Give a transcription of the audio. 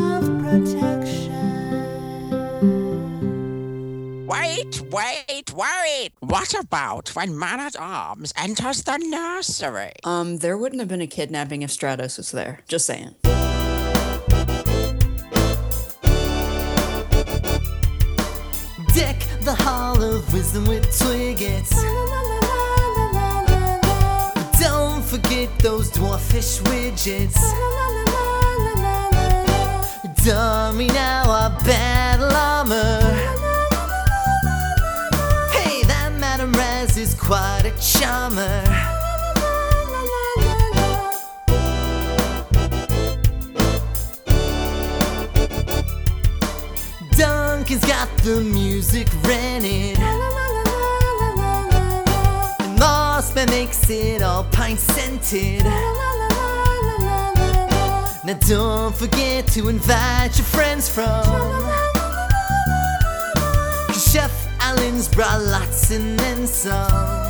of protection. Wait, wait, wait. What about when Man at Arms enters the nursery? Um, there wouldn't have been a kidnapping if Stratos was there. Just saying. Deck the hall of wisdom with twiggets. Don't forget those dwarfish widgets. Dummy now our battle armor. Hey, that Madame Razz is quite a charmer. Duncan's got the music rented. And Moss-Man makes it all pint scented. Now don't forget to invite your friends from. Chef Alan's brought lots and then some.